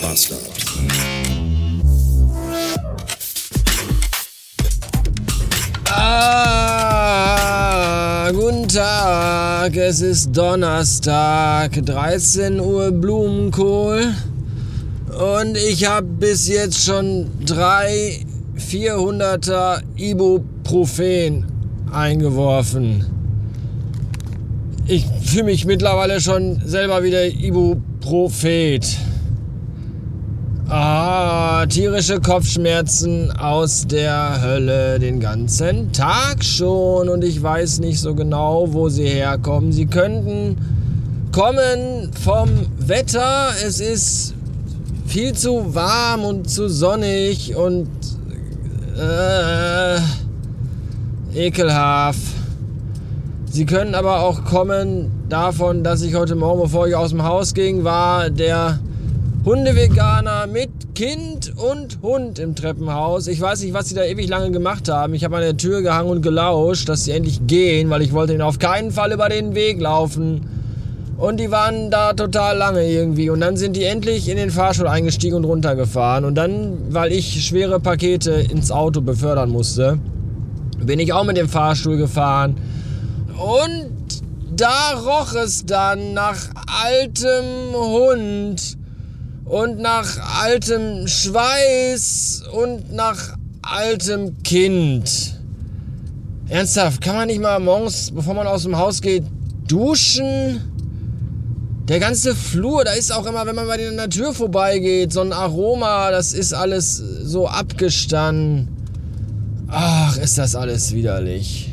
Bastard. Ah, guten Tag, es ist Donnerstag, 13 Uhr Blumenkohl und ich habe bis jetzt schon drei 400er Ibuprofen eingeworfen. Ich fühle mich mittlerweile schon selber wieder Ibuprophet. Ah, tierische Kopfschmerzen aus der Hölle den ganzen Tag schon und ich weiß nicht so genau, wo sie herkommen. Sie könnten kommen vom Wetter. Es ist viel zu warm und zu sonnig und äh, ekelhaft. Sie können aber auch kommen davon, dass ich heute Morgen, bevor ich aus dem Haus ging, war der Hundeveganer mit Kind und Hund im Treppenhaus. Ich weiß nicht, was sie da ewig lange gemacht haben. Ich habe an der Tür gehangen und gelauscht, dass sie endlich gehen, weil ich wollte ihnen auf keinen Fall über den Weg laufen. Und die waren da total lange irgendwie. Und dann sind die endlich in den Fahrstuhl eingestiegen und runtergefahren. Und dann, weil ich schwere Pakete ins Auto befördern musste, bin ich auch mit dem Fahrstuhl gefahren. Und da roch es dann nach altem Hund und nach altem Schweiß und nach altem Kind. Ernsthaft, kann man nicht mal morgens, bevor man aus dem Haus geht, duschen? Der ganze Flur, da ist auch immer, wenn man bei der Tür vorbeigeht, so ein Aroma, das ist alles so abgestanden. Ach, ist das alles widerlich.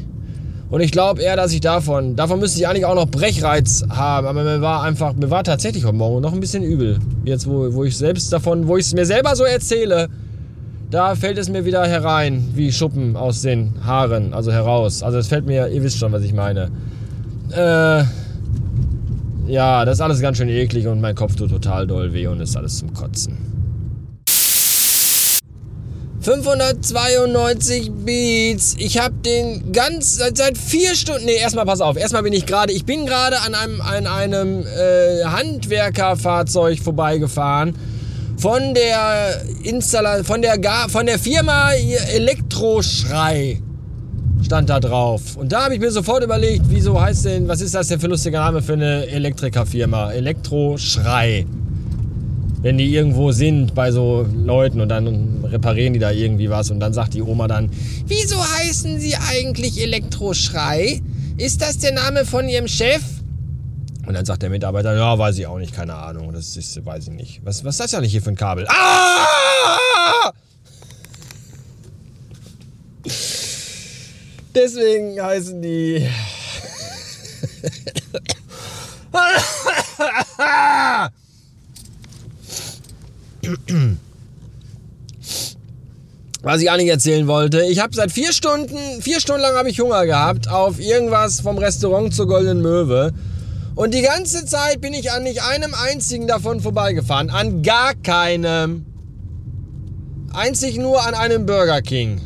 Und ich glaube eher, dass ich davon, davon müsste ich eigentlich auch noch Brechreiz haben. Aber mir war einfach, mir war tatsächlich heute Morgen noch ein bisschen übel. Jetzt, wo, wo ich selbst davon, wo ich es mir selber so erzähle, da fällt es mir wieder herein, wie Schuppen aus den Haaren, also heraus. Also es fällt mir, ihr wisst schon, was ich meine. Äh, ja, das ist alles ganz schön eklig und mein Kopf tut total doll weh und ist alles zum Kotzen. 592 Beats. Ich habe den ganz seit, seit vier Stunden. Nee, erstmal pass auf. Erstmal bin ich gerade. Ich bin gerade an einem an einem äh, Handwerkerfahrzeug vorbeigefahren von der Installa von der von der Firma Elektroschrei stand da drauf. Und da habe ich mir sofort überlegt, wieso heißt denn, was ist das denn für lustiger Name für eine Elektrikerfirma? Elektroschrei wenn die irgendwo sind bei so Leuten und dann reparieren die da irgendwie was und dann sagt die Oma dann, wieso heißen sie eigentlich Elektroschrei? Ist das der Name von ihrem Chef? Und dann sagt der Mitarbeiter, ja, weiß ich auch nicht, keine Ahnung, das ist, weiß ich nicht. Was, was ist das ja nicht hier für ein Kabel? Ah! Deswegen heißen die Was ich eigentlich erzählen wollte, ich habe seit vier Stunden, vier Stunden lang habe ich Hunger gehabt auf irgendwas vom Restaurant zur Goldenen Möwe. Und die ganze Zeit bin ich an nicht einem einzigen davon vorbeigefahren. An gar keinem. Einzig nur an einem Burger King.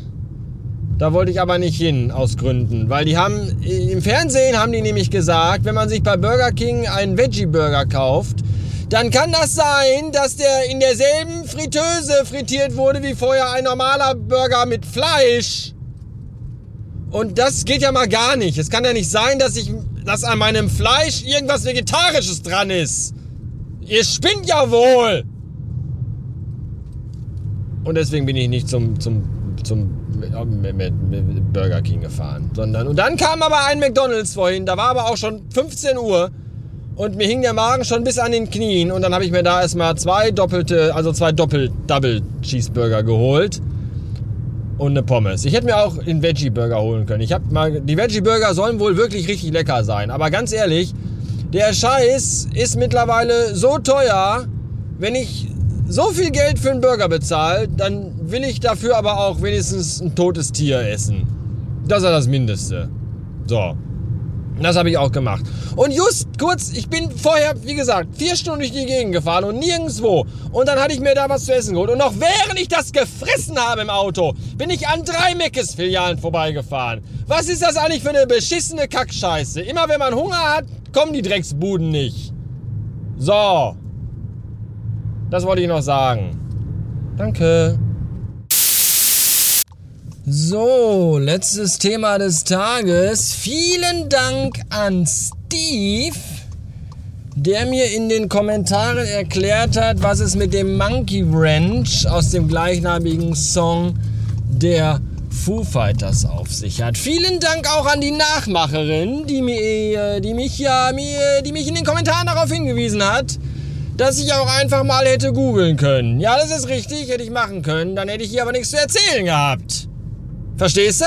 Da wollte ich aber nicht hin, aus Gründen. Weil die haben, im Fernsehen haben die nämlich gesagt, wenn man sich bei Burger King einen Veggie-Burger kauft, dann kann das sein, dass der in derselben Fritteuse frittiert wurde wie vorher ein normaler Burger mit Fleisch. Und das geht ja mal gar nicht. Es kann ja nicht sein, dass ich, dass an meinem Fleisch irgendwas Vegetarisches dran ist. Ihr spinnt ja wohl. Und deswegen bin ich nicht zum, zum, zum Burger King gefahren, sondern, und dann kam aber ein McDonalds vorhin, da war aber auch schon 15 Uhr und mir hing der Magen schon bis an den Knien und dann habe ich mir da erstmal zwei doppelte, also zwei Doppel-Double-Cheeseburger geholt und eine Pommes. Ich hätte mir auch einen Veggie-Burger holen können. Ich habe mal, die Veggie-Burger sollen wohl wirklich richtig lecker sein, aber ganz ehrlich, der Scheiß ist mittlerweile so teuer, wenn ich so viel Geld für einen Burger bezahle, dann will ich dafür aber auch wenigstens ein totes Tier essen. Das ist ja das Mindeste. So. Das habe ich auch gemacht. Und just kurz, ich bin vorher, wie gesagt, vier Stunden durch die Gegend gefahren und nirgendwo. Und dann hatte ich mir da was zu essen geholt. Und noch während ich das gefressen habe im Auto, bin ich an drei Meckes-Filialen vorbeigefahren. Was ist das eigentlich für eine beschissene Kackscheiße? Immer wenn man Hunger hat, kommen die Drecksbuden nicht. So. Das wollte ich noch sagen. Danke. So, letztes Thema des Tages. Vielen Dank an Steve, der mir in den Kommentaren erklärt hat, was es mit dem Monkey Ranch aus dem gleichnamigen Song der Foo Fighters auf sich hat. Vielen Dank auch an die Nachmacherin, die, mir, die mich ja mir, die mich in den Kommentaren darauf hingewiesen hat, dass ich auch einfach mal hätte googeln können. Ja, das ist richtig, hätte ich machen können, dann hätte ich hier aber nichts zu erzählen gehabt. Verstehst du?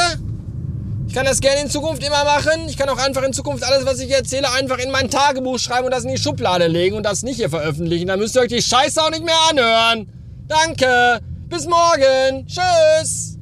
Ich kann das gerne in Zukunft immer machen. Ich kann auch einfach in Zukunft alles, was ich erzähle, einfach in mein Tagebuch schreiben und das in die Schublade legen und das nicht hier veröffentlichen. Dann müsst ihr euch die Scheiße auch nicht mehr anhören. Danke. Bis morgen. Tschüss.